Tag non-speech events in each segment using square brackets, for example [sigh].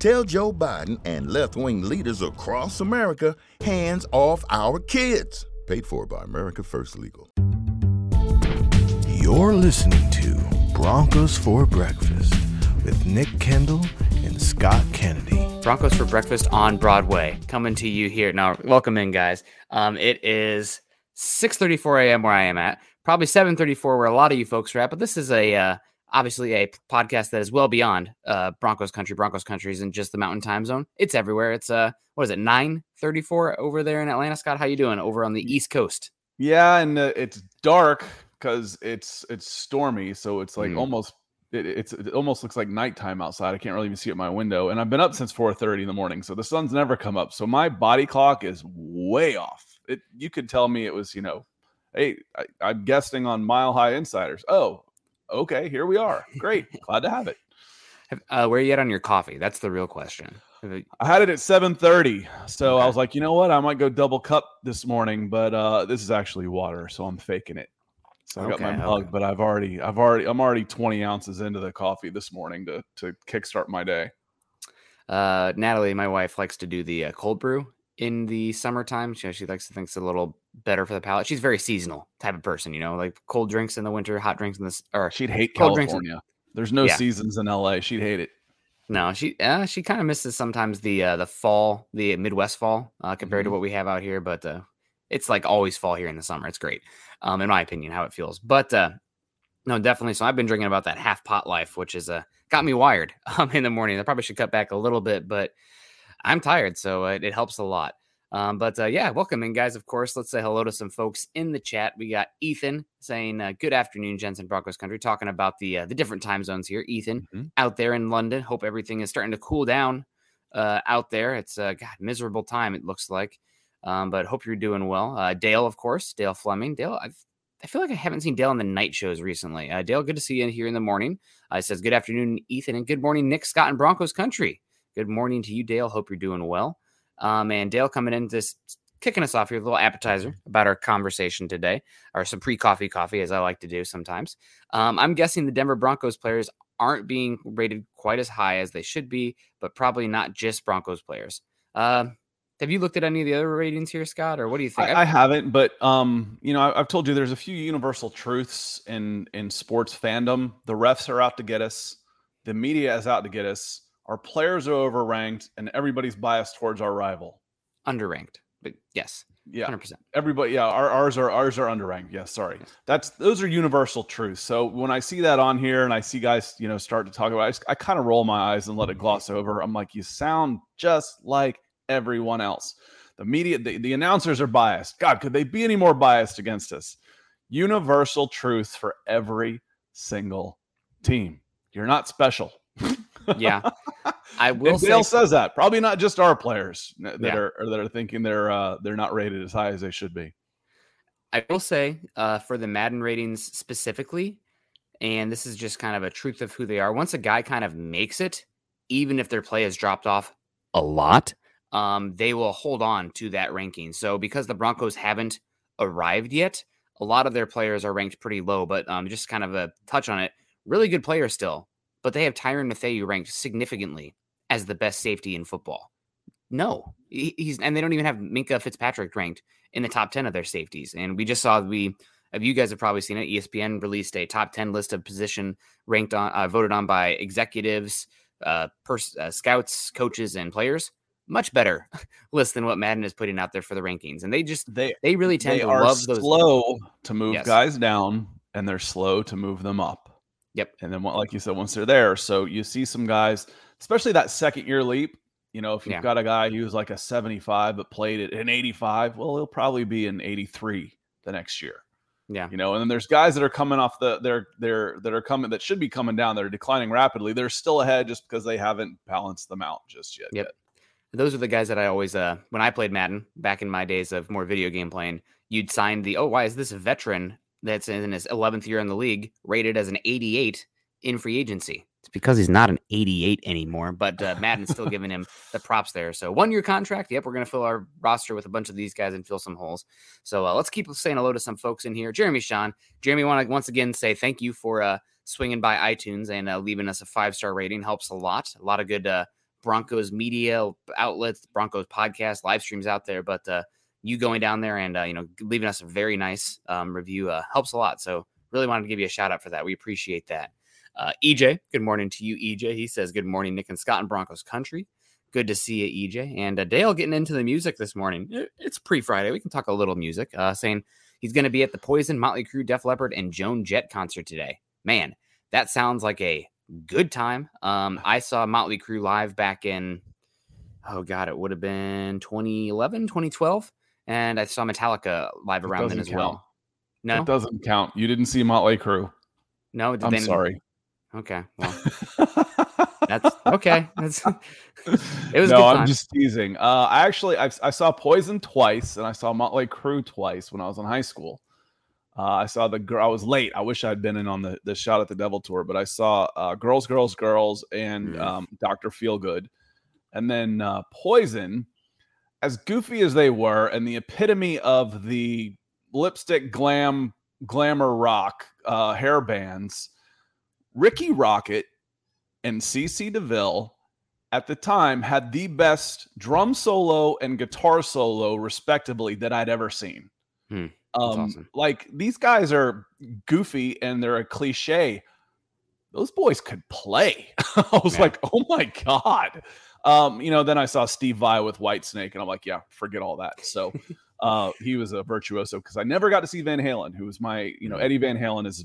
Tell Joe Biden and left wing leaders across America hands off our kids. Paid for by America First Legal. You're listening to Broncos for Breakfast with Nick Kendall and Scott Kennedy. Broncos for Breakfast on Broadway, coming to you here now. Welcome in, guys. Um, it is 6:34 a.m. where I am at, probably 7:34 where a lot of you folks are at. But this is a uh, obviously a podcast that is well beyond uh, Broncos country. Broncos countries, isn't just the Mountain Time Zone; it's everywhere. It's uh, what is it, 9:34 over there in Atlanta? Scott, how you doing over on the East Coast? Yeah, and uh, it's dark because it's it's stormy, so it's like Mm. almost it, it's it almost looks like nighttime outside. I can't really even see at my window, and I've been up since 4:30 in the morning, so the sun's never come up. So my body clock is way off. It you could tell me it was you know, hey, I, I'm guessing on Mile High Insiders. Oh, okay, here we are. Great, [laughs] glad to have it. Uh, where are you at on your coffee? That's the real question. I had it at 7:30, so I was like, you know what, I might go double cup this morning, but uh, this is actually water, so I'm faking it. So I got my mug, okay. but I've already, I've already, I'm already 20 ounces into the coffee this morning to to kickstart my day. Uh, Natalie, my wife, likes to do the uh, cold brew in the summertime. She, she likes to think it's a little better for the palate. She's very seasonal type of person, you know, like cold drinks in the winter, hot drinks in this, or She'd hate Cold drinks- California. There's no Yeah. seasons in LA. She'd hate it. No, she uh, she kind of misses sometimes the uh, the fall, the Midwest fall uh, compared to Mhm. what we have out here. But uh, it's like always fall here in the summer. It's great, um, in my opinion, how it feels. But uh, no, definitely. So I've been drinking about that half pot life, which is uh, got me wired [laughs] um, in the morning. I probably should cut back a little bit, but I'm tired, so it, it helps a lot. Um, but uh, yeah, welcome in, guys. Of course, let's say hello to some folks in the chat. We got Ethan saying, uh, "Good afternoon, Jensen Broncos country," talking about the uh, the different time zones here. Ethan Mhm. out there in London. Hope everything is starting to cool down uh, out there. It's a God, miserable time. It looks like, um, but hope you're doing well. Uh, Dale, of course, Dale Fleming. Dale, I've, I feel like I haven't seen Dale on the night shows recently. Uh, Dale, good to see you here in the morning. Uh, says, "Good afternoon, Ethan, and good morning, Nick Scott and Broncos country." Good morning to you, Dale. Hope you're doing well. Um, and Dale coming in just kicking us off here a little appetizer about our conversation today, or some pre-coffee coffee, as I like to do sometimes. Um, I'm guessing the Denver Broncos players aren't being rated quite as high as they should be, but probably not just Broncos players. Uh, have you looked at any of the other ratings here, Scott, or what do you think? I, I haven't, but um, you know, I, I've told you there's a few universal truths in in sports fandom. The refs are out to get us. The media is out to get us. Our players are overranked, and everybody's biased towards our rival. underranked, but yes, Yeah, hundred percent. everybody yeah our, ours are ours are underranked. Yes sorry. That's those are universal truths. So when i see that on here and i see guys you know start to talk about it, I, just- I kind of roll my eyes and let it gloss over. I'm like you sound just like everyone else. The media the, the announcers are biased. God could they be any more biased against us? Universal truth for every single team. You're not special Yeah, I [laughs] will and say Dale says that probably not just our players that Yeah. are that are thinking they're uh, they're not rated as high as they should be. I will say uh, for the Madden ratings specifically, and this is just kind of a truth of who they are. Once a guy kind of makes it, even if their play has dropped off a lot, um, they will hold on to that ranking. So because the Broncos haven't arrived yet, a lot of their players are ranked pretty low, but um, just kind of a touch on it. Really good players still, but they have Tyrann Mathieu ranked significantly as the best safety in football. No, he's and they don't even have Minkah Fitzpatrick ranked in the top ten of their safeties. And we just saw we you guys have probably seen it. ESPN released a top ten list of position ranked on uh, voted on by executives, uh, pers- uh, scouts, coaches, and players much better [laughs] list than what Madden is putting out there for the rankings. And they just they they really tend they to love those slow to move yes. guys down and they're slow to move them up. Yep. And then like you said, once they're there, so you see some guys, especially that second year leap. You know, if you've yeah. got a guy who's like a 75 but played it an 85, well, he'll probably be an 83 the next year. Yeah. You know, and then there's guys that are coming off the they're they're that are coming that should be coming down that are declining rapidly. They're still ahead just because they haven't balanced them out just yet. Yep. Yet those are the guys that I always uh when I played Madden back in my days of more video game playing, you'd sign the oh why is this a veteran that's in his 11th year in the league rated as an 88 in free agency. It's because he's not an 88 anymore, but uh, Madden's still [laughs] giving him the props there. So one year contract. Yep, we're going to fill our roster with a bunch of these guys and fill some holes. So uh, let's keep saying hello to some folks in here. Jeremy Sean, Jeremy, want to once again say thank you for uh, swinging by iTunes and uh, leaving us a five star rating. Helps a lot. A lot of good uh, Broncos media outlets, Broncos podcast, live streams out there. But uh, you going down there and uh, you know leaving us a very nice um, review uh, helps a lot. So really wanted to give you a shout out for that. We appreciate that. Uh, EJ, good morning to you, EJ. He says good morning, Nick and Scott in Broncos country. Good to see you, EJ. And uh, Dale getting into the music this morning. It's pre Friday. We can talk a little music. Uh, saying he's going to be at the Poison, Motley Crue, Def Leppard, and Joan Jett concert today. Man, that sounds like a good time. Um, I saw Motley Crue live back in, oh God, it would have been 2011, 2012. And I saw Metallica live around then as count. well. No, it doesn't count. You didn't see Motley Crue. No, I'm sorry. Okay, well, [laughs] that's okay. That's [laughs] it was. No, I'm just teasing. Uh, I actually I, I saw Poison twice, and I saw Motley Crue twice when I was in high school. Uh, I saw the girl. I was late. I wish I'd been in on the the shout at the Devil tour, but I saw uh, Girls, Girls, Girls, and mm. um, Doctor Feelgood, and then uh, Poison. As goofy as they were, and the epitome of the lipstick glam glamour rock uh, hair bands, Rikki Rockett and CC DeVille at the time had the best drum solo and guitar solo, respectively, that I'd ever seen. Hmm. Um, awesome. like these guys are goofy and they're a cliche. Those boys could play. [laughs] I was yeah. like, oh my god. Um, you know, then I saw Steve Vai with Whitesnake, and I'm like, yeah, forget all that. So [laughs] uh, he was a virtuoso because I never got to see Van Halen, who was my, you know, mm. Eddie Van Halen is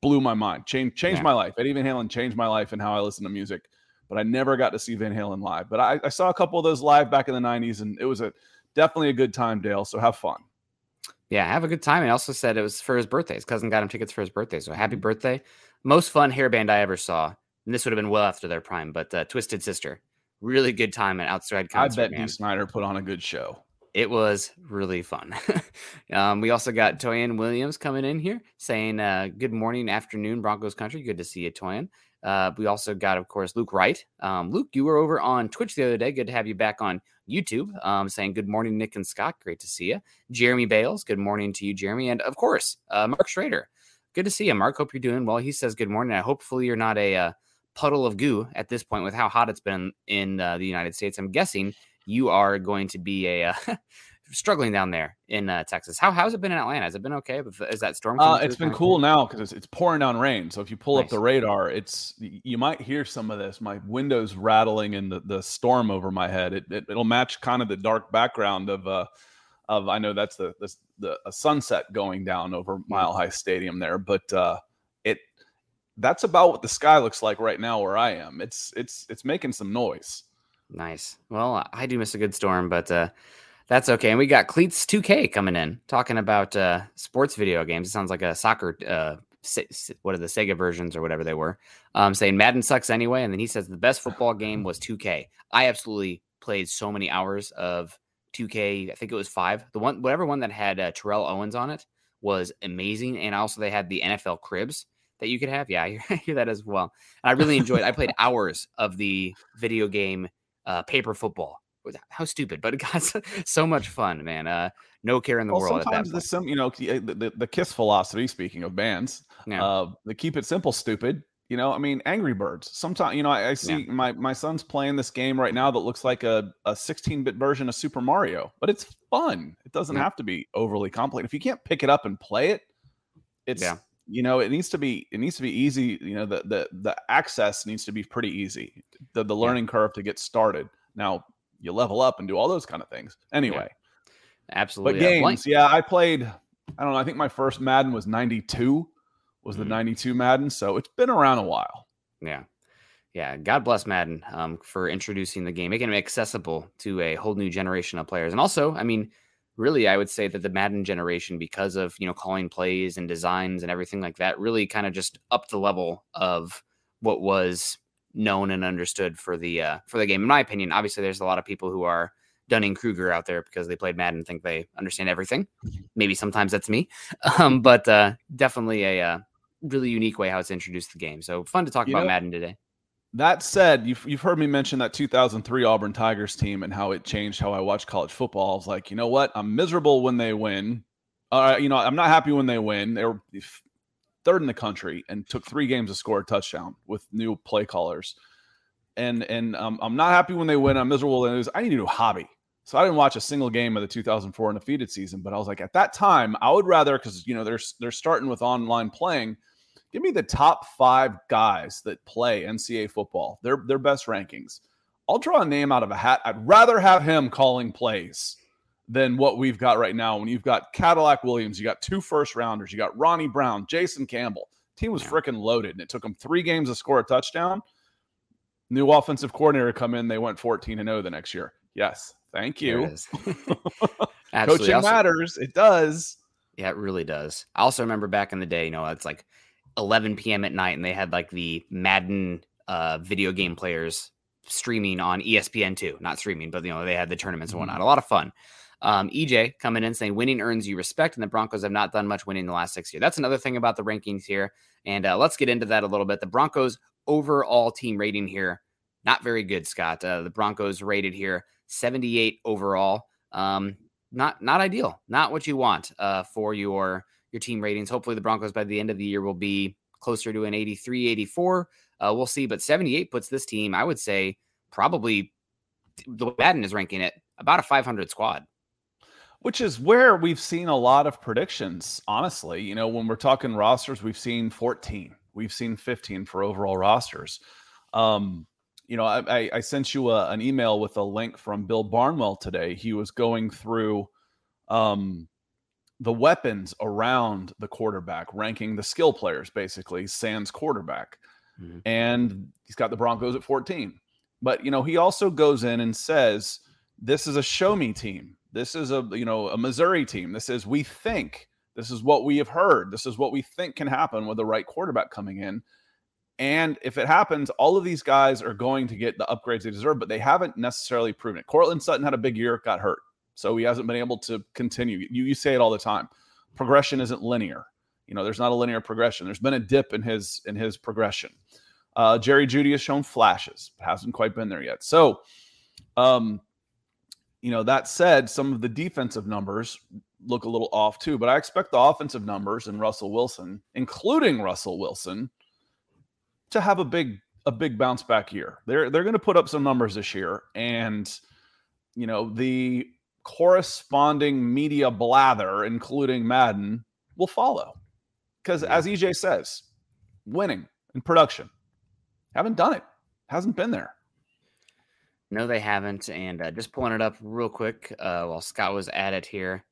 blew my mind, changed changed yeah. my life. Eddie Van Halen changed my life and how I listen to music. But I never got to see Van Halen live. But I, I saw a couple of those live back in the '90s, and it was a definitely a good time, Dale. So have fun. Yeah, have a good time. He also said it was for his birthday. His cousin got him tickets for his birthday. So happy mm-hmm. birthday. Most fun hair band I ever saw. And this would have been well after their prime, but uh, Twisted Sister. Really good time at Outside Concert. I bet Dee Snider put on a good show. It was really fun. [laughs] um, we also got Toyan Williams coming in here saying, uh, Good morning, afternoon, Broncos country. Good to see you, Toyan. Uh, we also got, of course, Luke Wright. Um, Luke, you were over on Twitch the other day. Good to have you back on YouTube. Um, saying good morning, Nick and Scott. Great to see you. Jeremy Bales. Good morning to you, Jeremy, and of course, uh, Mark Schrader. Good to see you, Mark. Hope you're doing well. He says good morning. I hopefully you're not a uh, puddle of goo at this point with how hot it's been in uh, the United States. I'm guessing you are going to be a uh, [laughs] struggling down there in uh, Texas. How how's it been in Atlanta? Has it been okay? Is that storm? Uh, it's been cool now because it's, it's, pouring down rain. So if you pull nice. up the radar, it's you might hear some of this. My windows rattling and the, the storm over my head. It, it will match kind of the dark background of uh of I know that's the the, the a sunset going down over Mile High Stadium there, but uh it that's about what the sky looks like right now where I am. It's it's it's making some noise. Nice. Well, I do miss a good storm, but uh that's okay. And we got Cleats 2K coming in talking about uh, sports video games. It sounds like a soccer, uh, what are the Sega versions or whatever they were, um, saying Madden sucks anyway. And then he says the best [laughs] football game was 2K. I absolutely played so many hours of 2K. I think it was five. The one, whatever one that had uh, Terrell Owens on it was amazing. And also they had the NFL cribs that you could have. Yeah, [laughs] I hear that as well. And I really enjoyed. I played [laughs] hours of the video game uh, paper football how stupid, but it got so, so much fun, man. Uh, no care in the well, world. Sometimes the sim, you know, the, the, kiss philosophy. Speaking of bands, Yeah. uh, the keep it simple, stupid. You know, I mean, Angry Birds. Sometimes, you know, I, I see Yeah. my my son's playing this game right now that looks like a a 16 bit version of Super Mario, but it's fun. It doesn't Yeah. have to be overly complicated. If you can't pick it up and play it, it's Yeah. You know, it needs to be it needs to be easy. You know, the the the access needs to be pretty easy. The the Yeah. learning curve to get started. Now you level up and do all those kind of things. Anyway. Absolutely. But games, yeah, I played. I don't know. I think my first Madden was '92. Was the Mhm. '92 Madden? So it's been around a while. Yeah. Yeah. God bless Madden um, for introducing the game, making it accessible to a whole new generation of players. And also, I mean, really, I would say that the Madden generation, because of, you know, calling plays and designs and everything like that, really kind of just upped the level of what was known and understood for the uh, for the game. In my opinion, obviously, there's a lot of people who are Dunning Kruger out there because they played Madden and think they understand everything. Maybe sometimes that's me, [laughs] um, but uh, definitely a uh, really unique way how it's introduced the game. So fun to talk You about know- Madden today. That said, you've you've heard me mention that 2003 Auburn Tigers team and how it changed how I watch college football. I was like, you know what? I'm miserable when they win. Uh, you know, I'm not happy when they win. They were third in the country and took three games to score a touchdown with new play callers. And and um, I'm not happy when they win. I'm miserable when they lose. I need a new hobby. So I didn't watch a single game of the 2004 undefeated season. But I was like, at that time, I would rather because you know they're they're starting with online playing. Give me the top five guys that play NCAA football. Their their best rankings. I'll draw a name out of a hat. I'd rather have him calling plays than what we've got right now. When you've got Cadillac Williams, you got two first rounders, you got Ronnie Brown, Jason Campbell. Team was freaking loaded, and it took them three games to score a touchdown. New offensive coordinator come in, they went 14 and 0 the next year. Yes, thank you. [laughs] Coaching Also- matters. It does. Yeah, it really does. I also remember back in the day, you know, it's like 11 p.m. at night, and they had like the Madden uh, video game players streaming on E ESPN2. Not streaming, but you know, they had the tournaments and whatnot. A lot of fun. Um, EJ coming in saying winning earns you respect, and the Broncos have not done much winning the last six years. That's another thing about the rankings here. And uh, let's get into that a little bit. The Broncos overall team rating here, not very good, Scott. Uh, the Broncos rated here 78 overall. Um, not not ideal. Not what you want uh, for your your team ratings. Hopefully, the Broncos by the end of the year will be closer to an 83, 84. Uh, we'll see. But 78 puts this team, I would say, probably the way Madden is ranking it about a 500 squad. which is where we've seen a lot of predictions honestly you know when we're talking rosters we've seen 14 we've seen 15 for overall rosters um you know i i, sent you a, an email with a link from bill barnwell today he was going through um the weapons around the quarterback ranking the skill players basically sans quarterback. Mhm. and he's got the broncos at 14 but you know he also goes in and says this is a show me team. This is a you know a missouri team. This is we think this is what we have heard. This is what we think can happen with the right quarterback coming in. And if it happens all of these guys are going to get the upgrades they deserve but they haven't necessarily proven it. Courtland sutton had a big year got hurt so he hasn't been able to continue. You, you say it all the time. Progression isn't linear. You know there's not a linear progression. There's been a dip in his in his progression. Uh, jerry jeudy has shown flashes hasn't quite been there yet. So um you know, that said, some of the defensive numbers look a little off too, but I expect the offensive numbers and Russell Wilson, including Russell Wilson, to have a big a big bounce back year. They're they're going to put up some numbers this year and you know, the corresponding media blather including Madden will follow. Cuz as EJ says, winning in production. Haven't done it. Hasn't been there. No, they haven't. And uh, just pulling it up real quick uh, while Scott was at it here.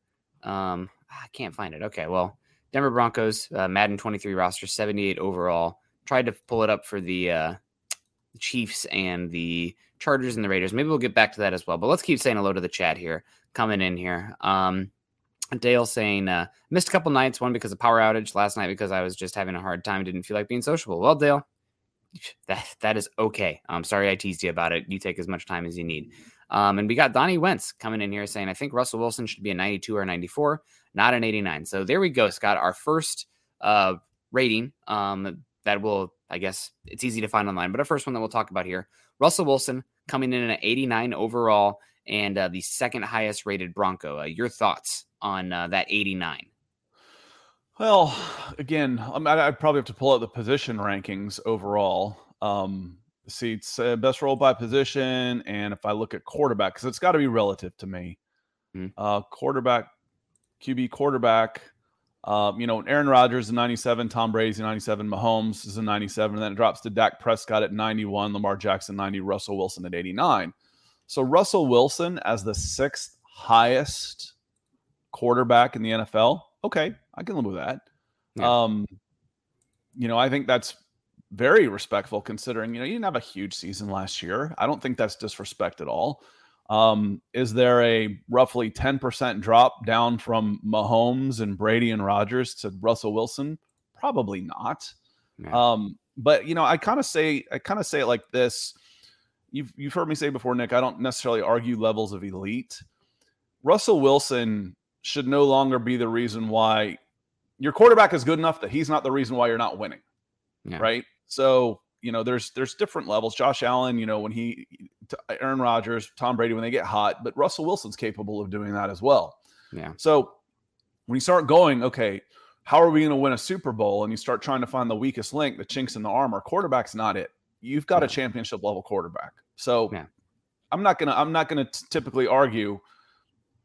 Um, I can't find it. Okay, well, Denver Broncos, uh, Madden 23 roster, 78 overall. Tried to pull it up for the uh, Chiefs and the Chargers and the Raiders. Maybe we'll get back to that as well. But let's keep saying hello to the chat here, coming in here. Um, Dale saying, uh, missed a couple nights, one because of power outage, last night because I was just having a hard time, didn't feel like being sociable. Well, Dale, [laughs] that that is okay. I'm sorry I teased you about it. You take as much time as you need. Um, and we got Donnie Wentz coming in here saying, I think Russell Wilson should be a 92 or 94, not an 89. So there we go, Scott. Our first uh, rating um, that will, I guess, it's easy to find online, but our first one that we'll talk about here Russell Wilson coming in at 89 overall and uh, the second highest rated Bronco. Uh, your thoughts on uh, that 89? Well, again, I would probably have to pull out the position rankings overall. Um, see, it's uh, best role by position, and if I look at quarterback, because it's got to be relative to me. Mm-hmm. Uh, quarterback, QB quarterback. Um, you know, Aaron Rodgers in 97, Tom Brady's in 97, Mahomes is a 97, and then it drops to Dak Prescott at 91, Lamar Jackson 90, Russell Wilson at 89. So Russell Wilson as the sixth highest quarterback in the NFL. Okay, I can live with that. Yeah. Um, you know, I think that's very respectful considering, you know, you didn't have a huge season last year. I don't think that's disrespect at all. Um, is there a roughly 10% drop down from Mahomes and Brady and Rodgers to Russell Wilson? Probably not. Um, but you know, I kind of say I kind of say it like this. You've you've heard me say before, Nick. I don't necessarily argue levels of elite. Russell Wilson should no longer be the reason why your quarterback is good enough that he's not the reason why you're not winning. Yeah. Right. So, you know, there's there's different levels. Josh Allen, you know, when he Aaron Rodgers, Tom Brady when they get hot, but Russell Wilson's capable of doing that as well. Yeah. So when you start going, okay, how are we going to win a Super Bowl? And you start trying to find the weakest link, the chinks in the armor. Quarterback's not it. You've got yeah. a championship level quarterback. So yeah. I'm not gonna I'm not gonna t- typically argue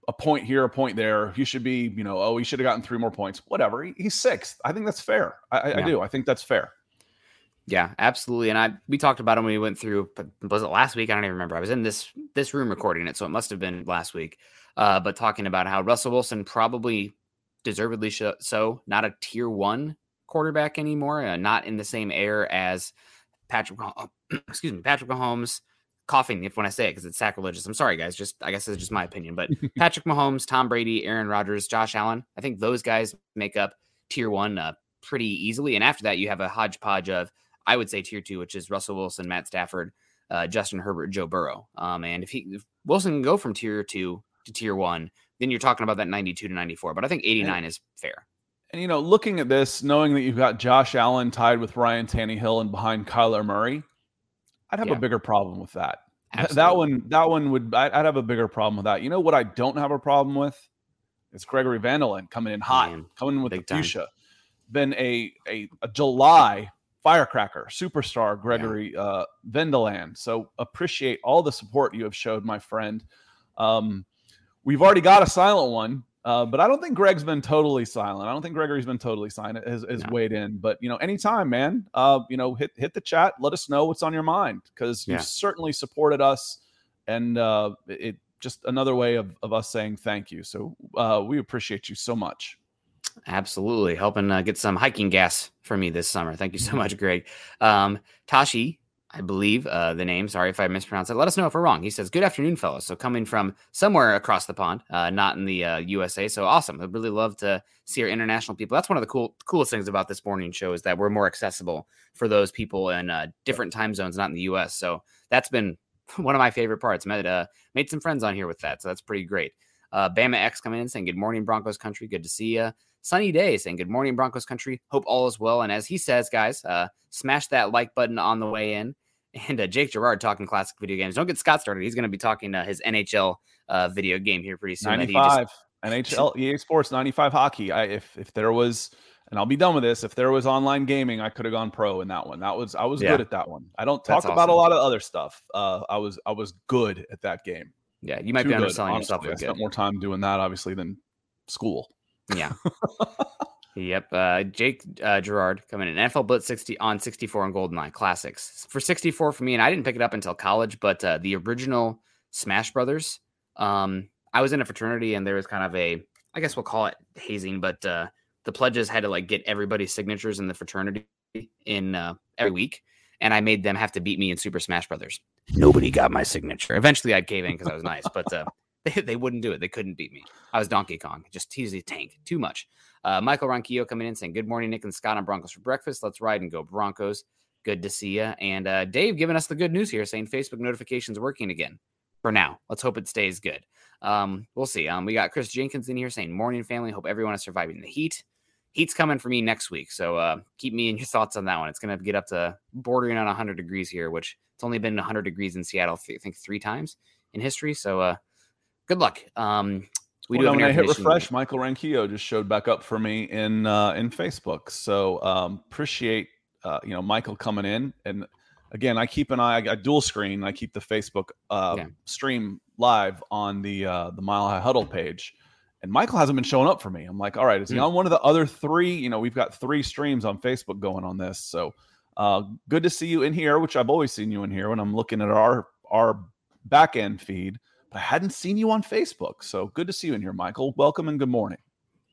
a point here, a point there. He should be, you know, oh, he should have gotten three more points. Whatever. He, he's sixth. I think that's fair. I, yeah. I, do. I think that's fair. Yeah, absolutely. And I we talked about him when we went through. Was it last week? I don't even remember. I was in this this room recording it, so it must have been last week. Uh, but talking about how Russell Wilson probably deservedly so not a tier one quarterback anymore, uh, not in the same air as Patrick. [clears throat] excuse me, Patrick Mahomes, coughing if when I say it because it's sacrilegious. I'm sorry, guys. Just I guess it's just my [laughs] opinion. But Patrick Mahomes, Tom Brady, Aaron Rodgers, Josh Allen. I think those guys make up tier one uh, pretty easily. And after that, you have a hodgepodge of I would say tier two, which is Russell Wilson, Matt Stafford, uh, Justin Herbert, Joe Burrow. Um, and if he if Wilson can go from tier two to tier one, then you're talking about that 92 to 94. But I think 89 and, is fair. And you know, looking at this, knowing that you've got Josh Allen tied with Ryan Tannehill and behind Kyler Murray, I'd have yeah. a bigger problem with that. Absolutely. That one, that one would I'd have a bigger problem with that. You know what I don't have a problem with? It's Gregory Vandalen coming in hot, Man, coming with the fuchsia. Been a, a a July firecracker, superstar Gregory yeah. uh, Vendeland. So appreciate all the support you have showed, my friend. Um, we've already got a silent one uh, but I don't think Greg's been totally silent. I don't think Gregory's been totally silent. Has, has no. weighed in. But you know, anytime, man. Uh, you know, hit hit the chat. Let us know what's on your mind because yeah. you certainly supported us, and uh, it just another way of, of us saying thank you. So uh, we appreciate you so much. Absolutely, helping uh, get some hiking gas for me this summer. Thank you so much, Greg. Um, Tashi I believe uh, the name. Sorry if I mispronounced it. Let us know if we're wrong. He says, "Good afternoon, fellas." So coming from somewhere across the pond, uh, not in the uh, USA. So awesome. I'd really love to see our international people. That's one of the cool coolest things about this morning show is that we're more accessible for those people in uh, different time zones, not in the US. So that's been [laughs] one of my favorite parts. Met uh, made some friends on here with that, so that's pretty great. Uh, Bama X coming in saying, "Good morning, Broncos country. Good to see you." Sunny Day saying, Good morning, Broncos country. Hope all is well. And as he says, guys, uh, smash that like button on the way in [laughs] and uh, Jake Gerard talking classic video games. Don't get Scott started. He's going to be talking uh, his NHL uh, video game here pretty soon. 95 just... NHL EA Sports 95 hockey. I if if there was and I'll be done with this. If there was online gaming, I could have gone pro in that one. That was I was yeah. good at that one. I don't talk That's about awesome. a lot of other stuff. Uh, I was I was good at that game. Yeah, you might Too be underselling good, yourself. I spent more time doing that obviously than school. Yeah. [laughs] Yep. Uh, Jake uh, Gerard coming in NFL Blitz 60 on 64 and GoldenEye classics for 64 for me. And I didn't pick it up until college, but uh, the original Smash Brothers. Um, I was in a fraternity and there was kind of a, I guess we'll call it hazing, but uh, the pledges had to like get everybody's signatures in the fraternity in uh, every week. And I made them have to beat me in Super Smash Brothers. Nobody got my signature. Eventually I'd cave in because I was nice, but uh, [laughs] [laughs] they, they wouldn't do it. They couldn't beat me. I was Donkey Kong. Just he's a tank. Too much. Uh, Michael Ronquillo coming in saying, Good morning, Nick and Scott on Broncos for breakfast. Let's ride and go Broncos. Good to see you. And uh, Dave giving us the good news here saying Facebook notifications working again for now. Let's hope it stays good. Um, we'll see. Um, we got Chris Jenkins in here saying, Morning, family. Hope everyone is surviving the heat. Heat's coming for me next week. So uh, keep me in your [laughs] thoughts on that one. It's going to get up to bordering on 100 degrees here, which it's only been 100 degrees in Seattle, I think, three times in history. So uh, good luck. Um, we well, do when I hit refresh, Michael Ronquillo just showed back up for me in uh, in Facebook. So um, appreciate uh, you know Michael coming in, and again, I keep an eye. I got dual screen. I keep the Facebook uh, Yeah. stream live on the uh, the Mile High Huddle page, and Michael hasn't been showing up for me. I'm like, all right, is he Hmm. on one of the other three? You know, we've got three streams on Facebook going on this, so uh, good to see you in here. Which I've always seen you in here when I'm looking at our our back end feed. I hadn't seen you on Facebook, so good to see you in here, Michael. Welcome and good morning.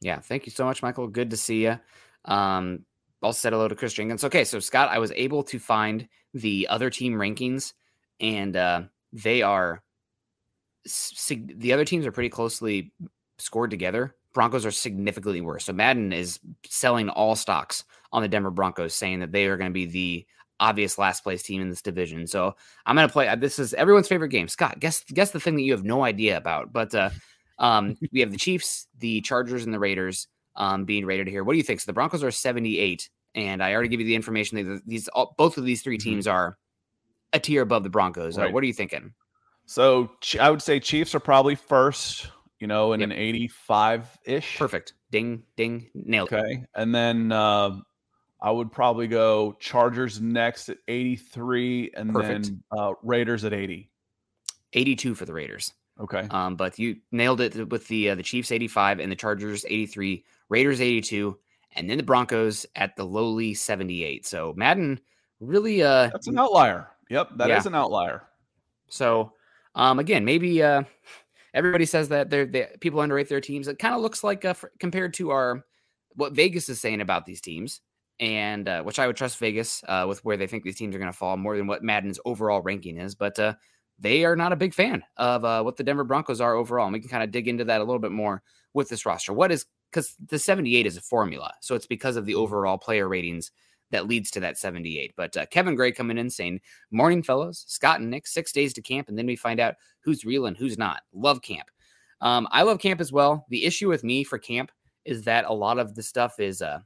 Yeah, thank you so much, Michael. Good to see you. Um, also said hello to Chris Jenkins. Okay, so Scott, I was able to find the other team rankings, and uh, they are sig- the other teams are pretty closely scored together. Broncos are significantly worse. So Madden is selling all stocks on the Denver Broncos, saying that they are going to be the obvious last place team in this division. So I'm going to play. uh, This is everyone's favorite game. Scott, guess guess the thing that you have no idea about. But uh, um, [laughs] we have the Chiefs, the Chargers, and the Raiders um, being rated here. What do you think? So the Broncos are 78, and I already give you the information that these all, both of these 3 Mhm. teams are a tier above the Broncos. Uh, what are you thinking? So I would say Chiefs are probably first, you know, in Yep. an 85 ish. Perfect. Ding, ding, nailed it. Okay. And then uh, I would probably go Chargers next at 83 and Perfect. then uh, Raiders at 80. 82 for the Raiders. Okay. Um, but you nailed it with the uh, the Chiefs 85 and the Chargers 83, Raiders 82, and then the Broncos at the lowly 78. So Madden really uh That's an outlier. Yep. that is Yeah. an outlier. So, um, again, maybe uh, everybody says that they're they, people underrate their teams. It kind of looks like uh, f- compared to our what Vegas is saying about these teams, and uh, which I would trust Vegas uh, with where they think these teams are going to fall more than what Madden's overall ranking is. But uh, they are not a big fan of uh, what the Denver Broncos are overall. And we can kind of dig into that a little bit more with this roster. What is because the 78 is a formula, so it's because of the overall player ratings that leads to that 78. But uh, Kevin Gray coming in saying Morning, fellows. Scott and Nick, six days to camp, and then we find out who's real and who's not. Love camp. Um, I love camp as well. The issue with me for camp is that a lot of the stuff is uh,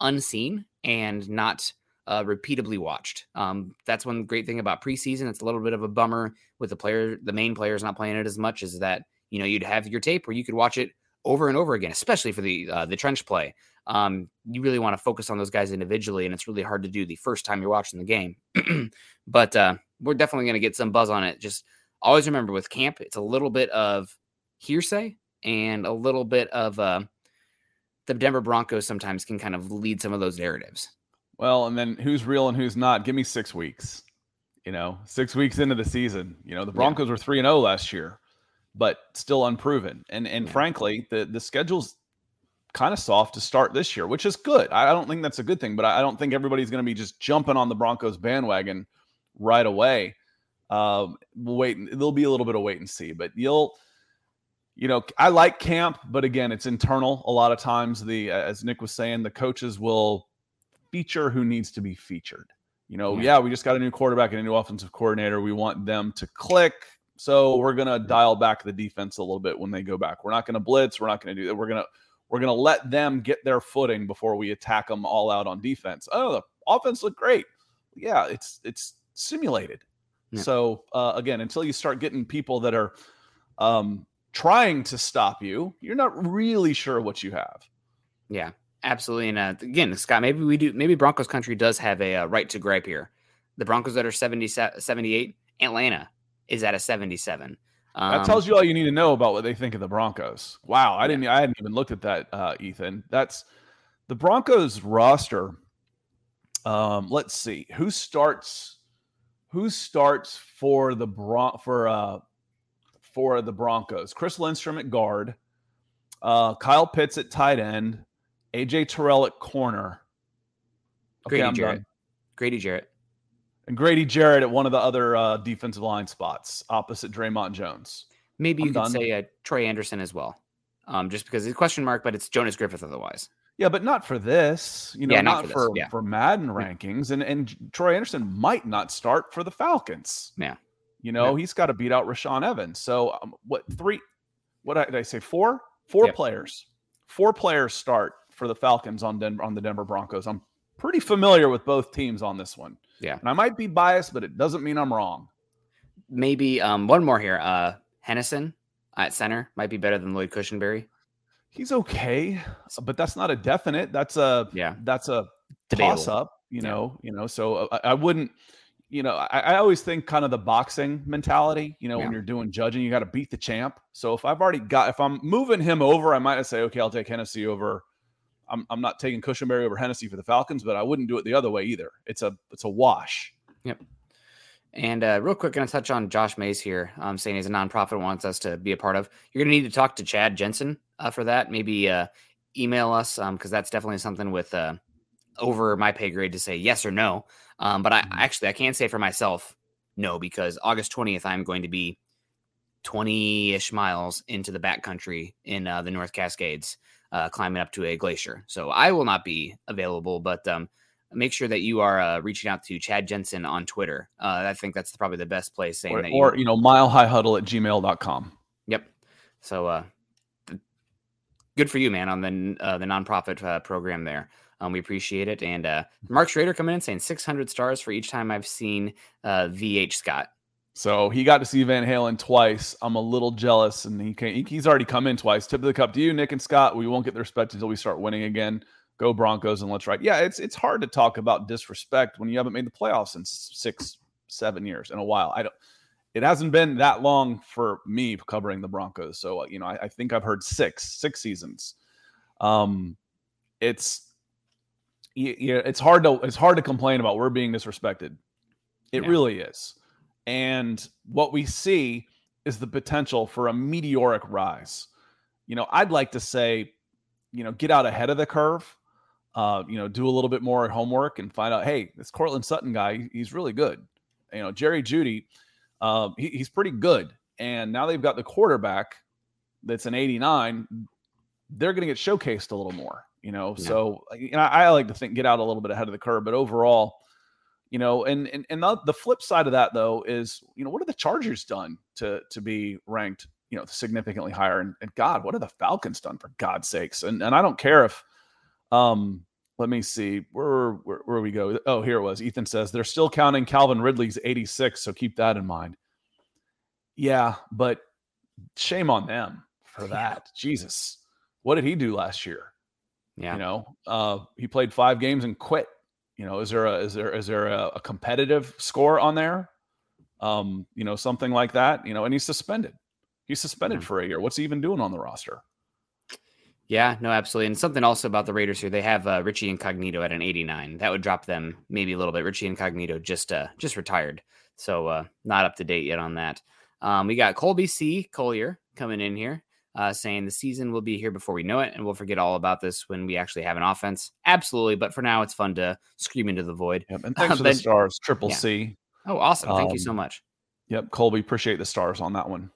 unseen and not uh, repeatably watched. Um, that's one great thing about preseason. It's a little bit of a bummer with the player, the main players not playing it as much. Is that you know you'd have your tape where you could watch it over and over again, especially for the uh, the trench play. Um, you really want to focus on those guys individually, and it's really hard to do the first time you're watching the game. [clears throat] but uh, we're definitely going to get some buzz on it. Just always remember with camp, it's a little bit of hearsay and a little bit of uh, the Denver Broncos sometimes can kind of lead some of those narratives. Well, and then who's real and who's not? Give me six weeks. You know, six weeks into the season. You know, the Yeah. Broncos were three and zero last year, but still unproven. And and Yeah. frankly, the the schedule's kind of soft to start this year, which is good. I I don't think that's a good thing, but I I don't think everybody's going to be just jumping on the Broncos bandwagon right away. Um, we'll wait. There'll be a little bit of wait and see, but you'll. You know, I like camp, but again, it's internal. A lot of times, the as Nick was saying, the coaches will feature who needs to be featured. You know, Yeah. yeah, we just got a new quarterback and a new offensive coordinator. We want them to click. So we're gonna dial back the defense a little bit when they go back. We're not gonna blitz. We're not gonna do that. We're gonna we're gonna let them get their footing before we attack them all out on defense. Oh, the offense looked great. Yeah, it's it's simulated. Yeah. So uh, again, until you start getting people that are um, trying to stop you, you're not really sure what you have. Yeah, absolutely. And uh, again, Scott, maybe we do, maybe Broncos country does have a uh, right to gripe here. The Broncos that are 70, 78, Atlanta is at a 77. Um, That tells you all you need to know about what they think of the Broncos. Wow, I didn't. I hadn't even looked at that, uh, Ethan. That's the Broncos roster. Um, let's see who starts. Who starts for the Bron for uh for the Broncos? Chris Lindstrom at guard, uh, Kyle Pitts at tight end, AJ Terrell at corner. Grady I'm Jarrett. done. Grady Jarrett. and Grady Jarrett at one of the other uh, defensive line spots opposite Dre'Mont Jones. Maybe you I'm could done. say uh, Troy Andersen as well, um, just because it's a question mark, but it's Jonas Griffith otherwise. Yeah, but not for this. You know, Yeah, not, not for for yeah. for Madden rankings. And and Troy Andersen might not start for the Falcons. Yeah. You know, he's got to beat out Rashaan Evans. So um, what three? What did I say? Four? Four Yep. players. Four players start for the Falcons on Denver on the Denver Broncos. I'm pretty familiar with both teams on this one. Yeah. And I might be biased, but it doesn't mean I'm wrong. maybe um, one more here. Uh, Hennessy at center might be better than Lloyd Cushenberry. He's okay, but that's not a definite. That's a Yeah. That's a toss up. You Yeah. know. You know. So uh, I, I wouldn't. You know, I, I always think kind of the boxing mentality. You know, when you're doing judging, you got to beat the champ. So if I've already got, if I'm moving him over, I might say, okay, I'll take Hennessy over. I'm, I'm not taking Cushenberry over Hennessy for the Falcons, but I wouldn't do it the other way either. It's a it's a wash. Yep. And uh, real quick, going to touch on Josh Mays here, um, saying he's a nonprofit wants us to be a part of. You're going to need to talk to Chad Jensen uh, for that. Maybe uh, email us because that's definitely something with uh, over my pay grade to say yes or no. Um, but I Mhm. actually I can't say for myself no because August 20th I'm going to be 20 ish miles into the backcountry in uh, the North Cascades, uh, climbing up to a glacier. So I will not be available, but um, make sure that you are uh, reaching out to Chad Jensen on Twitter. Uh, I think that's probably the best place saying Or, that or you, you know, milehighhuddle at gmail.com. Yep. So, uh, good for you, man, on the uh, the nonprofit uh, program there. Um, we appreciate it. And uh, Mark Schrader coming in saying 600 stars for each time I've seen uh, VH Scott. So he got to see Van Halen twice. I'm a little jealous, and he can, he's already come in twice. Tip of the cup to you, Nick and Scott. We won't get the respect until we start winning again. Go Broncos and let's ride. Yeah, it's it's hard to talk about disrespect when you haven't made the playoffs in six, seven years in a while. I don't. It hasn't been that long for me covering the Broncos, so you know I, I think I've heard six six seasons. Um, it's y- yeah, it's hard to it's hard to complain about we're being disrespected. It Yeah. really is. And what we see is the potential for a meteoric rise. You know, I'd like to say, you know, get out ahead of the curve. Uh, you know, do a little bit more homework and find out, hey, this Courtland Sutton guy, he's really good. You know, Jerry Jeudy, um, he, he's pretty good. And now they've got the quarterback that's an 89. They're going to get showcased a little more, you know. Yeah. So, you know, I, like to think get out a little bit ahead of the curve, but overall, you know, and and and the, the flip side of that though is, you know, what have the Chargers done to to be ranked, you know, significantly higher? And, and God, what have the Falcons done for God's sakes? And and I don't care if, um, let me see where where, where we go. Oh, here it was. Ethan says they're still counting Calvin Ridley's 86, so keep that in mind. Yeah, but shame on them for that. Jesus, what did he do last year? Yeah. You know, uh, he played five games and quit. You know, is there a is there is there a, a competitive score on there? Um, you know, something like that. You know, and he's suspended. He's suspended Mhm. for a year. What's he even doing on the roster? Yeah, no, absolutely. And something also about the Raiders here, they have uh, Richie Incognito at an 89. That would drop them maybe a little bit. Richie Incognito just uh just retired. So uh not up to date yet on that. Um we got Colby C. Collier coming in here, uh saying the season will be here before we know it, and we'll forget all about this when we actually have an offense. Absolutely, but for now it's fun to scream into the void. Yep. And [laughs] thanks for Ben- the stars, Triple yeah. C. Oh, awesome. Thank you so Um, much. Yep, Colby, appreciate the stars on that one.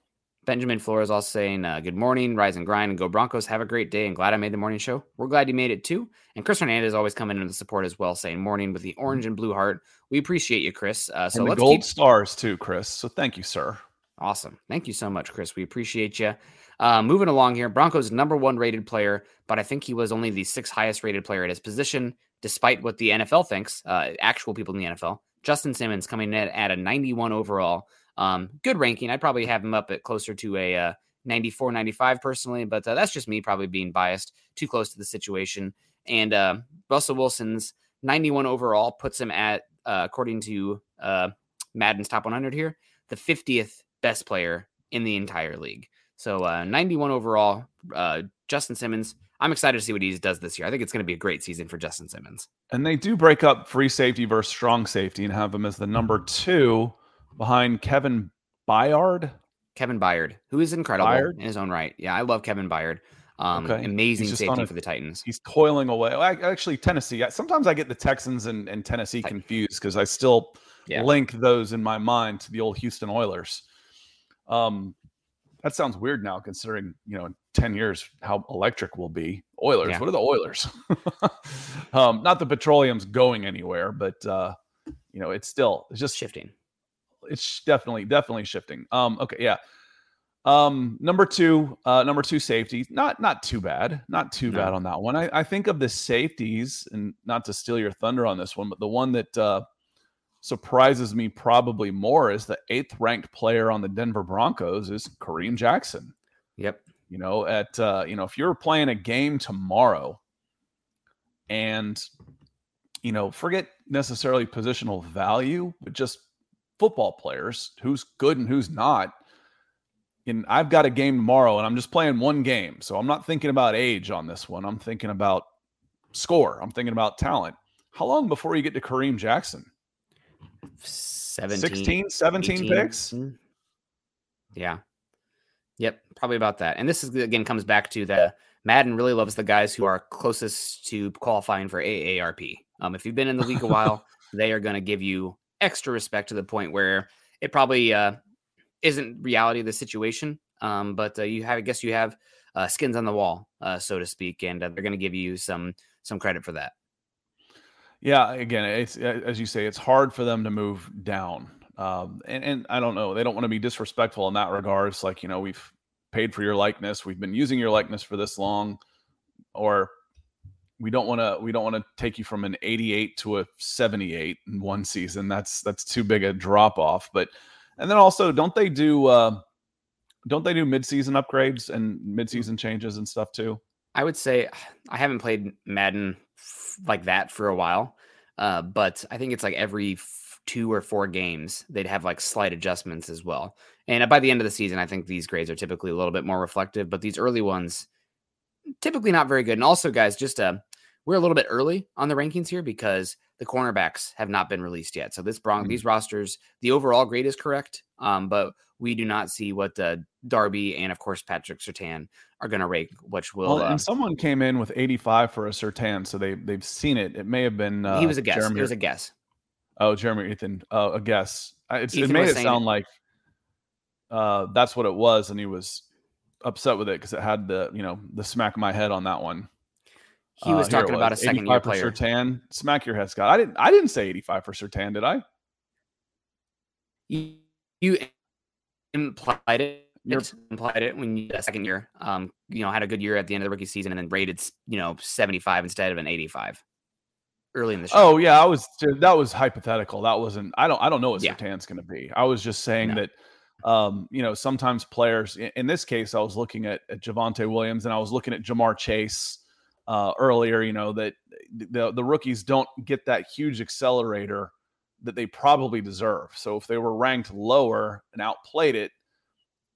Benjamin Flores also saying, uh, Good morning, rise and grind, and go Broncos. Have a great day, and glad I made the morning show. We're glad you made it too. And Chris Hernandez always coming into the support as well, saying, Morning with the orange and blue heart. We appreciate you, Chris. Uh, so and the gold keep. stars too, Chris. So thank you, sir. Awesome. Thank you so much, Chris. We appreciate you. Uh, moving along here, Broncos number one rated player, but I think he was only the sixth highest rated player at his position, despite what the NFL thinks, uh, actual people in the NFL. Justin Simmons coming in at a 91 overall. Um, good ranking. I'd probably have him up at closer to a uh, 94, 95 personally, but uh, that's just me probably being biased, too close to the situation. And uh, Russell Wilson's 91 overall puts him at, uh, according to uh, Madden's top 100 here, the 50th best player in the entire league. So uh, 91 overall, uh, Justin Simmons. I'm excited to see what he does this year. I think it's going to be a great season for Justin Simmons. And they do break up free safety versus strong safety and have him as the number two behind Kevin Byard. Kevin Byard, who is incredible Byard? in his own right. Yeah, I love Kevin Byard. Um, Okay. Amazing He's just on safety a- for the Titans. He's toiling away. Actually, Tennessee. Sometimes I get the Texans and, and Tennessee confused because I still Yeah. link those in my mind to the old Houston Oilers. Um, that sounds weird now, considering you know in ten years how electric will be. Oilers. Yeah. What are the Oilers? [laughs] um, not the petroleum's going anywhere, but uh, you know it's still it's just Shifting. it's definitely definitely shifting. Um, okay, yeah. Um, number two, uh, number two safety, not not too bad, not too No. bad on that one. I, I think of the safeties, and not to steal your thunder on this one, but the one that uh, surprises me probably more is the eighth ranked player on the Denver Broncos is Kareem Jackson. Yep. You know, at uh, you know, if you're playing a game tomorrow and you know, forget necessarily positional value, but just football players, who's good and who's not. And I've got a game tomorrow and I'm just playing one game. So I'm not thinking about age on this one. I'm thinking about score. I'm thinking about talent. How long before you get to Kareem Jackson? 17, 16, 17 18. picks? Mm. Yeah. Yep. Probably about that. And this is again comes back to the Madden really loves the guys who are closest to qualifying for AARP. Um, if you've been in the league a [laughs] while, they are going to give you extra respect to the point where it probably uh, isn't reality of the situation. Um, but uh, you have, I guess, you have uh, skins on the wall, uh, so to speak, and uh, they're going to give you some some credit for that. Yeah, again, it's as you say, it's hard for them to move down. Um, and, and I don't know, they don't want to be disrespectful in that regard. It's like, you know, we've paid for your likeness, we've been using your likeness for this long, or we don't want to we don't want to take you from an 88 to a 78 in one season. That's that's too big a drop off. But and then also, don't they do uh, don't they do midseason upgrades and midseason changes and stuff too? I would say I haven't played Madden like that for a while, uh, but I think it's like every f- two or four games they'd have like slight adjustments as well. And by the end of the season, I think these grades are typically a little bit more reflective, but these early ones typically not very good. And also, guys, just uh, we're a little bit early on the rankings here because the cornerbacks have not been released yet. So this Bron- Mhm. these rosters, the overall grade is correct, um, but we do not see what uh, Darby and of course Patrick Surtain are going to rank, which will. Well, uh, and someone came in with 85 for a Surtain, so they they've seen it. It may have been uh, he was a guess. Jeremy, It was a guess. oh Jeremy Ethan, uh, a guess. It's, it made it sound it. like uh, that's what it was, and he was upset with it because it had the you know the smack of my head on that one. He was Uh, here it talking about a second year 85 for player. Surtain. Smack your head, Scott. I didn't. I didn't say 85 for Surtain, did I? You, you implied it. You're- implied it when you a second year. Um, you know, had a good year at the end of the rookie season and then rated, you know, 75 instead of an 85 early in the show. Oh yeah, I was. That was hypothetical. That wasn't. I don't. I don't know what Yeah. Surtain's going to be. I was just saying No. that. Um, you know, sometimes players. In, in this case, I was looking at, at Javonte Williams and I was looking at Ja'Marr Chase uh, earlier. You know that the the rookies don't get that huge accelerator that they probably deserve. So if they were ranked lower and outplayed it,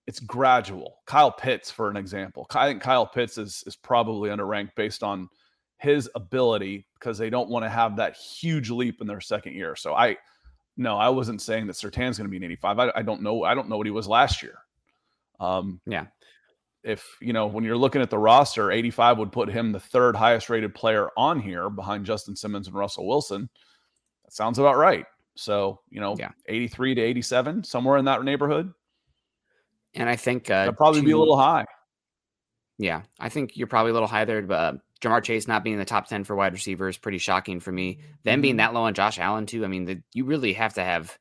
it's gradual. Kyle Pitts, for an example, I think Kyle Pitts is is probably underranked based on his ability because they don't want to have that huge leap in their second year. So I, no, I wasn't saying that Surtain's going to be an 85. I, I don't know. I don't know what he was last year. Um, Yeah. If you know when you're looking at the roster, 85 would put him the third highest rated player on here behind Justin Simmons and Russell Wilson. That sounds about right. So you know, Yeah. 83 to 87, somewhere in that neighborhood. And I think uh, That'd probably be a little high. Yeah, I think you're probably a little high there. But uh, Ja'Marr Chase not being in the top 10 for wide receiver is pretty shocking for me. Them being Mhm. that low on Josh Allen, too. I mean, the, you really have to have,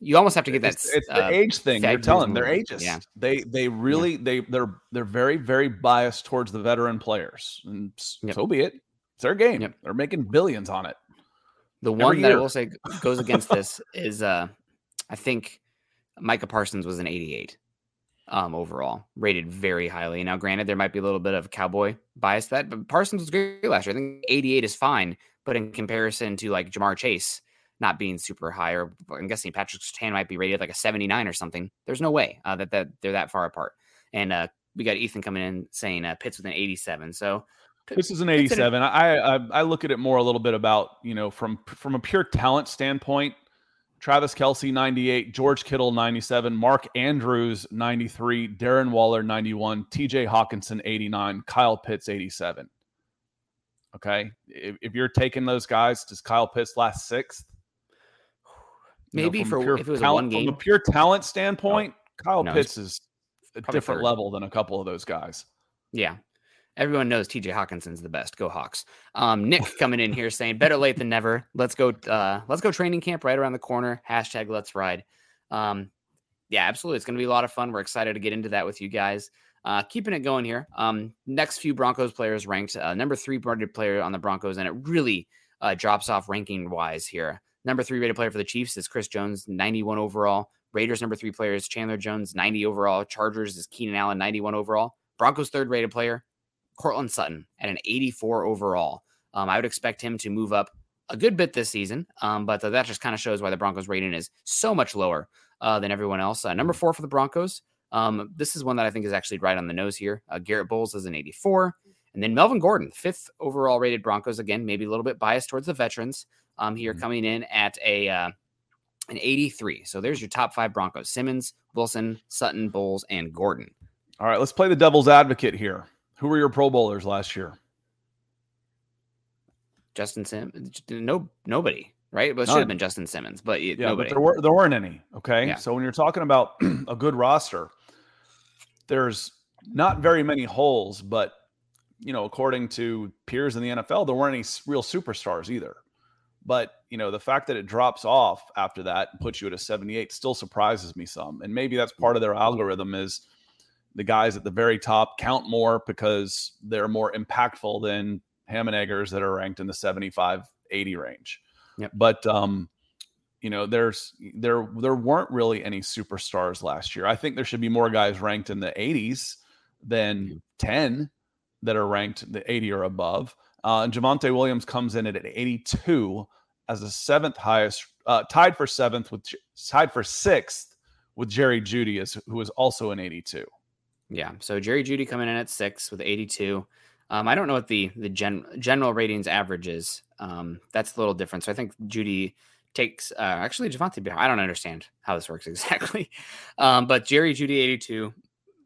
you almost have to get that. it's, it's uh, the age thing. You're telling they're movement. ages. Yeah. They they really they they're they're very very biased towards the veteran players, and Yep. so be it. It's their game. Yep. They're making billions on it. The Every one that I will say goes against this is uh I think Micah Parsons was an 88 um overall, rated very highly. Now, granted, there might be a little bit of cowboy bias that, but Parsons was great last year. I think 88 is fine, but in comparison to like Ja'Marr Chase not being super high, or I'm guessing Patrick Surtain might be rated like a 79 or something. There's no way uh, that that they're that far apart. And uh we got Ethan coming in saying uh, Pitts with an 87. So This is an It's an- 87. I, I I look at it more a little bit about you know from from a pure talent standpoint. Travis Kelce 98, George Kittle 97, Mark Andrews 93, Darren Waller 91, TJ Hockenson 89, Kyle Pitts 87. Okay. If, if you're taking those guys, does Kyle Pitts last sixth? Know, maybe from for pure if it was a talent- one game, From a pure talent standpoint, Kyle No, Pitts is a different third. level than a couple of those guys. Yeah. Everyone knows TJ Hockenson's the best. Go Hawks. Um, Nick [laughs] coming in here saying better late than never. Let's go. Uh, let's go training camp right around the corner. Hashtag let's ride. Um, yeah, absolutely. It's going to be a lot of fun. We're excited to get into that with you guys. Uh, keeping it going here. Um, next few Broncos players ranked uh, number three rated player on the Broncos, and it really uh, drops off ranking wise here. Number three rated player for the Chiefs is Chris Jones, 91 overall. Raiders number three player is Chandler Jones, 90 overall. Chargers is Keenan Allen, 91 overall. Broncos third rated player, Courtland Sutton at an 84 overall. Um, I would expect him to move up a good bit this season, um, but that just kind of shows why the Broncos rating is so much lower uh, than everyone else. Uh, number four for the Broncos. Um, this is one that I think is actually right on the nose here. Uh, Garett Bolles is an 84. And then Melvin Gordon, fifth overall rated Broncos. Again, maybe a little bit biased towards the veterans um, here, mm-hmm. coming in at a uh, an 83. So there's your top five Broncos Simmons, Wilson, Sutton, Bolles, and Gordon. All right, let's play the devil's advocate here. Who were your Pro Bowlers last year? Justin Simmons. No, nobody. Right, but it should have been Justin Simmons, but yeah, nobody. But there were there weren't any. Okay, yeah. so when you're talking about [clears throat] a good roster, there's not very many holes, but you know, according to peers in the NFL, there weren't any real superstars either. But you know, the fact that it drops off after that and puts you at a 78 still surprises me some. And maybe that's part of their algorithm is the guys at the very top count more because they're more impactful than ham and eggers that are ranked in the 75, 80 range. Yep. But um, you know, there's there there weren't really any superstars last year. I think there should be more guys ranked in the 80s than mm-hmm. 10 that are ranked the 80 or above. Uh, and Javonte Williams comes in at 82 as the seventh highest, uh, tied for seventh with tied for sixth with Jerry Jeudy, as who is also an 82. Yeah, so Jerry Jeudy coming in at six with 82. Um, I don't know what the the gen, general ratings average is. Um, that's a little different. So I think Jeudy takes uh, actually Javonte. I don't understand how this works [laughs] exactly, um, but Jerry Jeudy 82,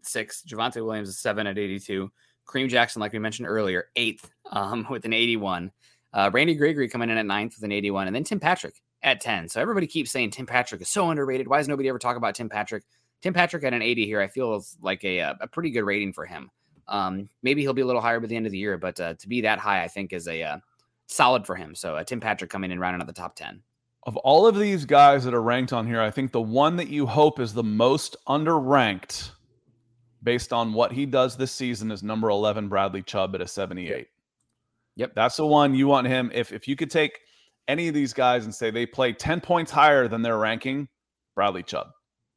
six. Javonte Williams is seven at 82. Kareem Jackson, like we mentioned earlier, eighth um, [laughs] with an 81. Uh, Randy Gregory coming in at ninth with an 81, and then Tim Patrick at 10. So everybody keeps saying Tim Patrick is so underrated. Why does nobody ever talk about Tim Patrick? Tim Patrick at an 80 here, I feel is like a, a pretty good rating for him. Um, maybe he'll be a little higher by the end of the year, but uh, to be that high, I think is a uh, solid for him. So uh, Tim Patrick coming in rounding out the top 10. Of all of these guys that are ranked on here, I think the one that you hope is the most underranked based on what he does this season is number 11 Bradley Chubb at a 78. Yep. That's the one you want him. If if you could take any of these guys and say they play 10 points higher than their ranking, Bradley Chubb.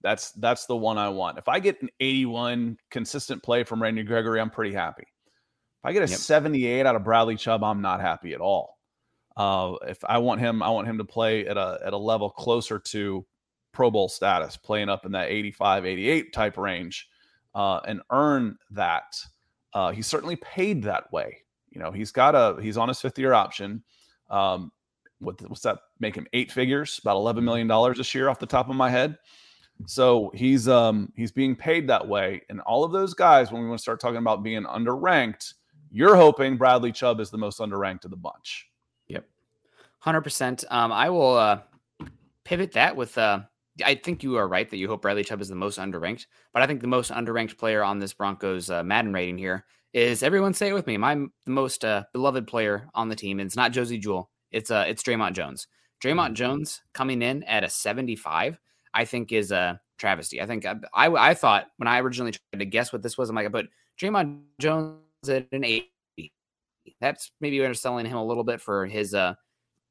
That's that's the one I want. If I get an 81 consistent play from Randy Gregory, I'm pretty happy. If I get a yep. 78 out of Bradley Chubb, I'm not happy at all. Uh, if I want him, I want him to play at a at a level closer to Pro Bowl status, playing up in that 85, 88 type range uh, and earn that. Uh, he's certainly paid that way. You know, he's got a he's on his fifth year option. Um, what, what's that make him eight figures? About eleven million dollars this year, off the top of my head. So he's um he's being paid that way, and all of those guys, when we want to start talking about being underranked, you're hoping Bradley Chubb is the most underranked of the bunch. Yep, hundred um, percent. I will uh, pivot that with uh, I think you are right that you hope Bradley Chubb is the most underranked, but I think the most underranked player on this Broncos uh, Madden rating here is everyone say it with me. My the most uh, beloved player on the team. And it's not Josey Jewell. It's uh it's Dre'Mont Jones. Dre'Mont mm-hmm. Jones coming in at a 75, I think is a travesty. I think I, I, I thought when I originally tried to guess what this was, I'm like, but Dre'Mont Jones at an 80. That's maybe underselling him a little bit for his uh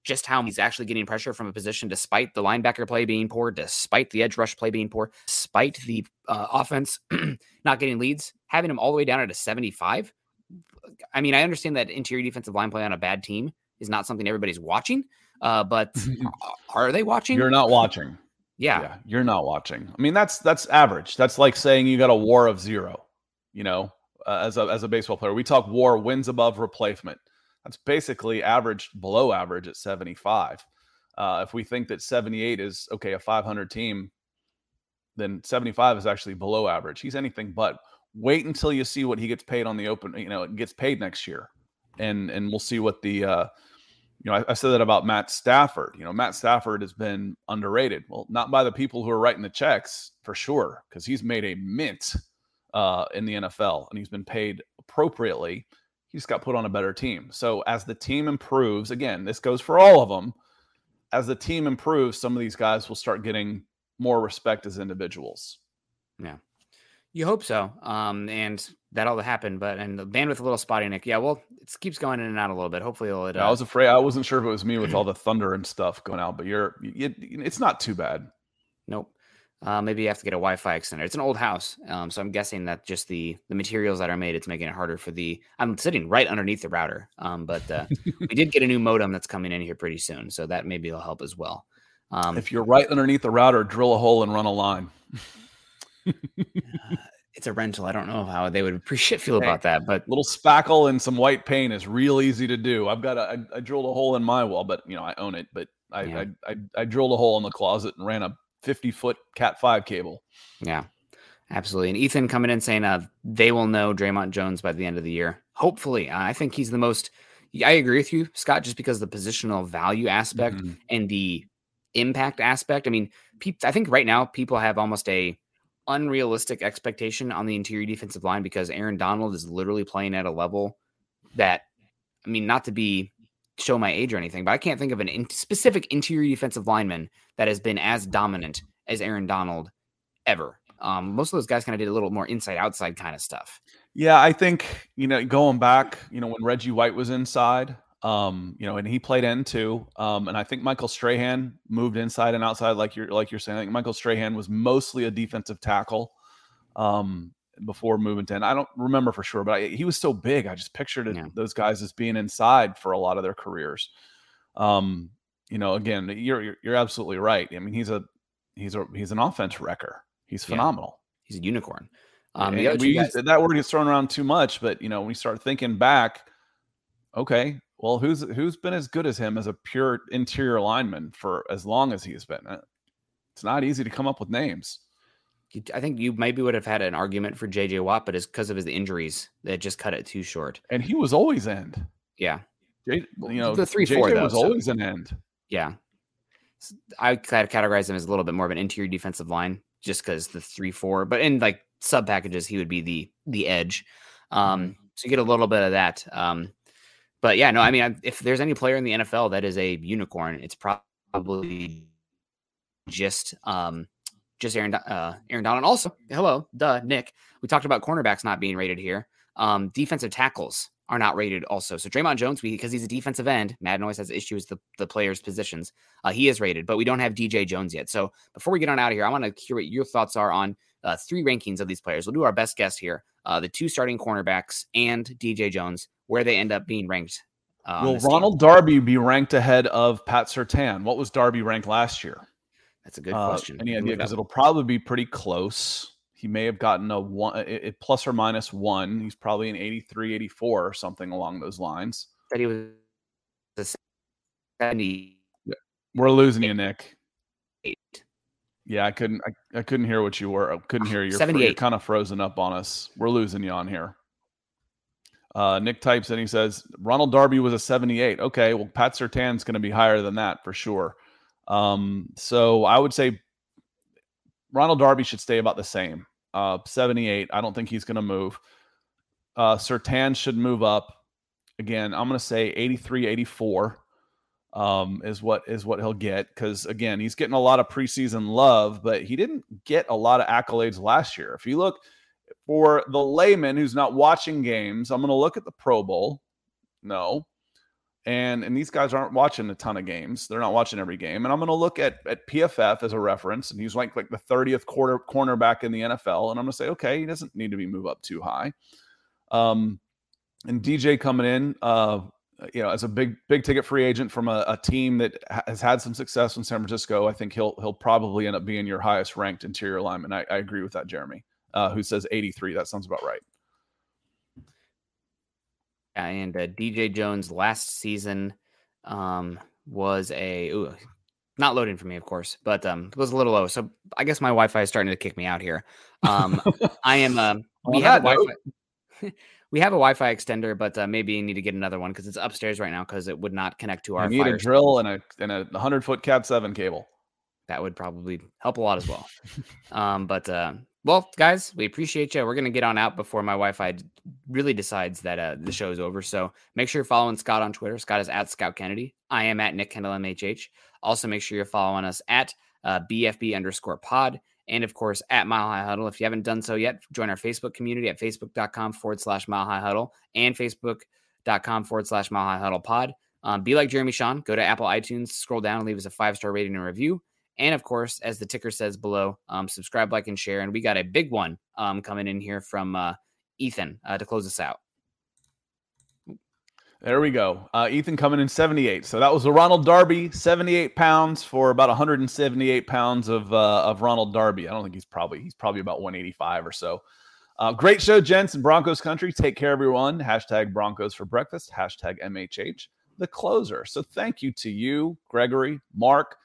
just how he's actually getting pressure from a position despite the linebacker play being poor, despite the edge rush play being poor, despite the uh, offense [clears throat] not getting leads, having him all the way down at a 75. I mean, I understand that interior defensive line play on a bad team is not something everybody's watching, uh, but [laughs] are they watching? You're not watching. Yeah. yeah, you're not watching. I mean, that's that's average. That's like saying you got a WAR of zero. You know, uh, as a as a baseball player, we talk WAR wins above replacement that's basically average below average at 75. Uh, if we think that 78 is okay, a 500 team, then 75 is actually below average. He's anything but. Wait until you see what he gets paid on the open. You know, it gets paid next year, and and we'll see what the. Uh, you know, I, I said that about Matt Stafford. You know, Matt Stafford has been underrated. Well, not by the people who are writing the checks for sure, because he's made a mint uh, in the NFL and he's been paid appropriately he just got put on a better team. So as the team improves, again, this goes for all of them. As the team improves, some of these guys will start getting more respect as individuals. Yeah. You hope so. Um, and that all happen. But and the bandwidth a little spotty, Nick. Yeah, well, it keeps going in and out a little bit. Hopefully, it'll. It, yeah, I was afraid. I wasn't sure if it was me with all the thunder and stuff going out, but you're. It, it's not too bad. Nope. Uh, maybe you have to get a Wi-Fi extender. It's an old house, um, so I'm guessing that just the the materials that are made, it's making it harder for the. I'm sitting right underneath the router, um, but uh, [laughs] we did get a new modem that's coming in here pretty soon, so that maybe will help as well. Um, if you're right underneath the router, drill a hole and run a line. uh, it's a rental. I don't know how they would appreciate [laughs] feel hey, about that, but little spackle and some white paint is real easy to do. I've got a, I, I drilled a hole in my wall, but you know I own it. But I, yeah. I, I I drilled a hole in the closet and ran a 50 foot Cat 5 cable. Yeah, absolutely. And Ethan coming in saying uh, they will know Dre'Mont Jones by the end of the year. Hopefully. I think he's the most. I agree with you, Scott, just because the positional value aspect mm-hmm. and the impact aspect. I mean, pe- I think right now people have almost a unrealistic expectation on the interior defensive line because Aaron Donald is literally playing at a level that, I mean, not to be show my age or anything, but I can't think of an in- specific interior defensive lineman that has been as dominant as Aaron Donald ever. Um, most of those guys kind of did a little more inside outside kind of stuff. Yeah, I think you know going back, you know when Reggie White was inside, um, you know, and he played end too. Um, and I think Michael Strahan moved inside and outside, like you're like you're saying. Michael Strahan was mostly a defensive tackle. Um, before moving to end. I don't remember for sure, but I, he was so big. I just pictured it, yeah. those guys as being inside for a lot of their careers. Um, you know, again, you're, you're, you're absolutely right. I mean, he's a he's a he's an offense wrecker. He's phenomenal. Yeah. He's a unicorn. Um, yeah, we guys- that word gets thrown around too much, but you know, when we start thinking back, okay, well, who's who's been as good as him as a pure interior lineman for as long as he's been? It's not easy to come up with names. I think you maybe would have had an argument for JJ Watt, but it's because of his injuries that just cut it too short. And he was always end. Yeah. J, you know, the three four was so. always an end. Yeah. I kind of categorize him as a little bit more of an interior defensive line just because the three four, but in like sub packages, he would be the the edge. Um, mm-hmm. so you get a little bit of that. Um, but yeah, no, I mean, if there's any player in the NFL that is a unicorn, it's probably just um, just Aaron uh, Aaron Donald. Also, hello, duh, Nick. We talked about cornerbacks not being rated here. Um, defensive tackles are not rated also. So Dre'Mont Jones, because he's a defensive end, Madden always has issues with the, the players' positions. Uh, he is rated, but we don't have DJ Jones yet. So before we get on out of here, I want to hear what your thoughts are on uh, three rankings of these players. We'll do our best guess here. Uh, the two starting cornerbacks and DJ Jones, where they end up being ranked. Uh, Will Ronald team. Darby be ranked ahead of Pat Surtain? What was Darby ranked last year? That's a good uh, question. Any idea? Because it'll probably be pretty close. He may have gotten a one, it, it plus or minus one. He's probably an 83, 84 or something along those lines. That he was the 70. Yeah. We're losing you, Nick. Eight. Yeah, I couldn't. I, I couldn't hear what you were. I couldn't hear you. 78. You're kind of frozen up on us. We're losing you on here. Uh, Nick types and he says Ronald Darby was a 78. Okay, well Pat Surtain's going to be higher than that for sure. Um, so I would say Ronald Darby should stay about the same. Uh, 78. I don't think he's going to move. Uh, Surtain should move up. Again, I'm going to say 83, 84 um, is what is what he'll get because again, he's getting a lot of preseason love, but he didn't get a lot of accolades last year. If you look for the layman who's not watching games, I'm going to look at the Pro Bowl. No, and and these guys aren't watching a ton of games. They're not watching every game. And I'm going to look at at PFF as a reference, and he's like like the 30th quarter cornerback in the NFL. And I'm going to say, okay, he doesn't need to be moved up too high. Um, and DJ coming in, uh, you know, as a big big ticket free agent from a, a team that has had some success in San Francisco, I think he'll he'll probably end up being your highest ranked interior lineman. I, I agree with that, Jeremy, uh, who says 83. That sounds about right and uh, DJ Jones last season um, was a ooh, not loading for me, of course, but um, it was a little low. So I guess my Wi-Fi is starting to kick me out here. Um, I am. [laughs] Um, we have a Wi-Fi. [laughs] we have a Wi-Fi extender, but uh, maybe you need to get another one because it's upstairs right now because it would not connect to our. You need a drill and a and a hundred foot Cat seven cable. That would probably help a lot as well. [laughs] um, but uh, well, guys, we appreciate you. We're going to get on out before my Wi Fi really decides that uh, the show is over. So make sure you're following Scott on Twitter. Scott is at Scout Kennedy. I am at Nick Kendall MHH. Also, make sure you're following us at uh, BFB underscore pod and of course at Mile High Huddle. If you haven't done so yet, join our Facebook community at facebook.com forward slash Mile High Huddle and facebook.com forward slash Mile High Huddle pod. Um, be like Jeremy Sean, go to Apple iTunes, scroll down, and leave us a five star rating and review. And of course, as the ticker says below, um, subscribe, like, and share. And we got a big one um, coming in here from uh, Ethan uh, to close us out. There we go. Uh, Ethan coming in 78. So that was a Ronald Darby, 78 pounds for about 178 pounds of uh, of Ronald Darby. I don't think he's probably he's probably about 185 or so. Uh, great show, gents in Broncos country. Take care, everyone. Hashtag Broncos for breakfast. Hashtag MHH the closer. So thank you to you, Gregory, Mark,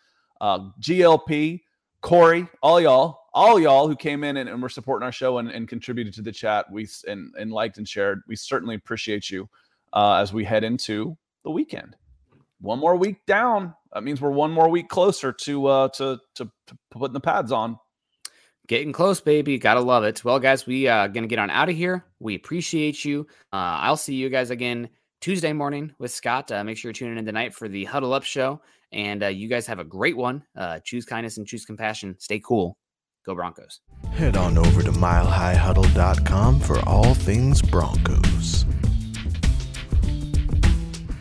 uh, GLP, Corey, all y'all, all y'all who came in and, and were supporting our show and, and, contributed to the chat. We and, and liked and shared. We certainly appreciate you uh, as we head into the weekend. One more week down. That means we're one more week closer to uh, to, to to putting the pads on. Getting close, baby. Gotta love it. Well, guys, we uh gonna get on out of here. We appreciate you. Uh, I'll see you guys again Tuesday morning with Scott. Uh, make sure you're tuning in tonight for the Huddle Up show. And uh, you guys have a great one. Uh, choose kindness and choose compassion. Stay cool. Go Broncos. Head on over to milehighhuddle.com for all things Broncos.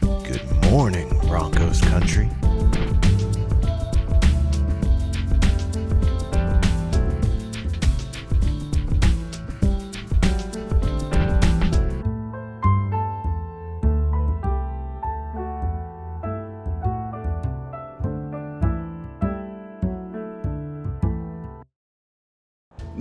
Good morning, Broncos country.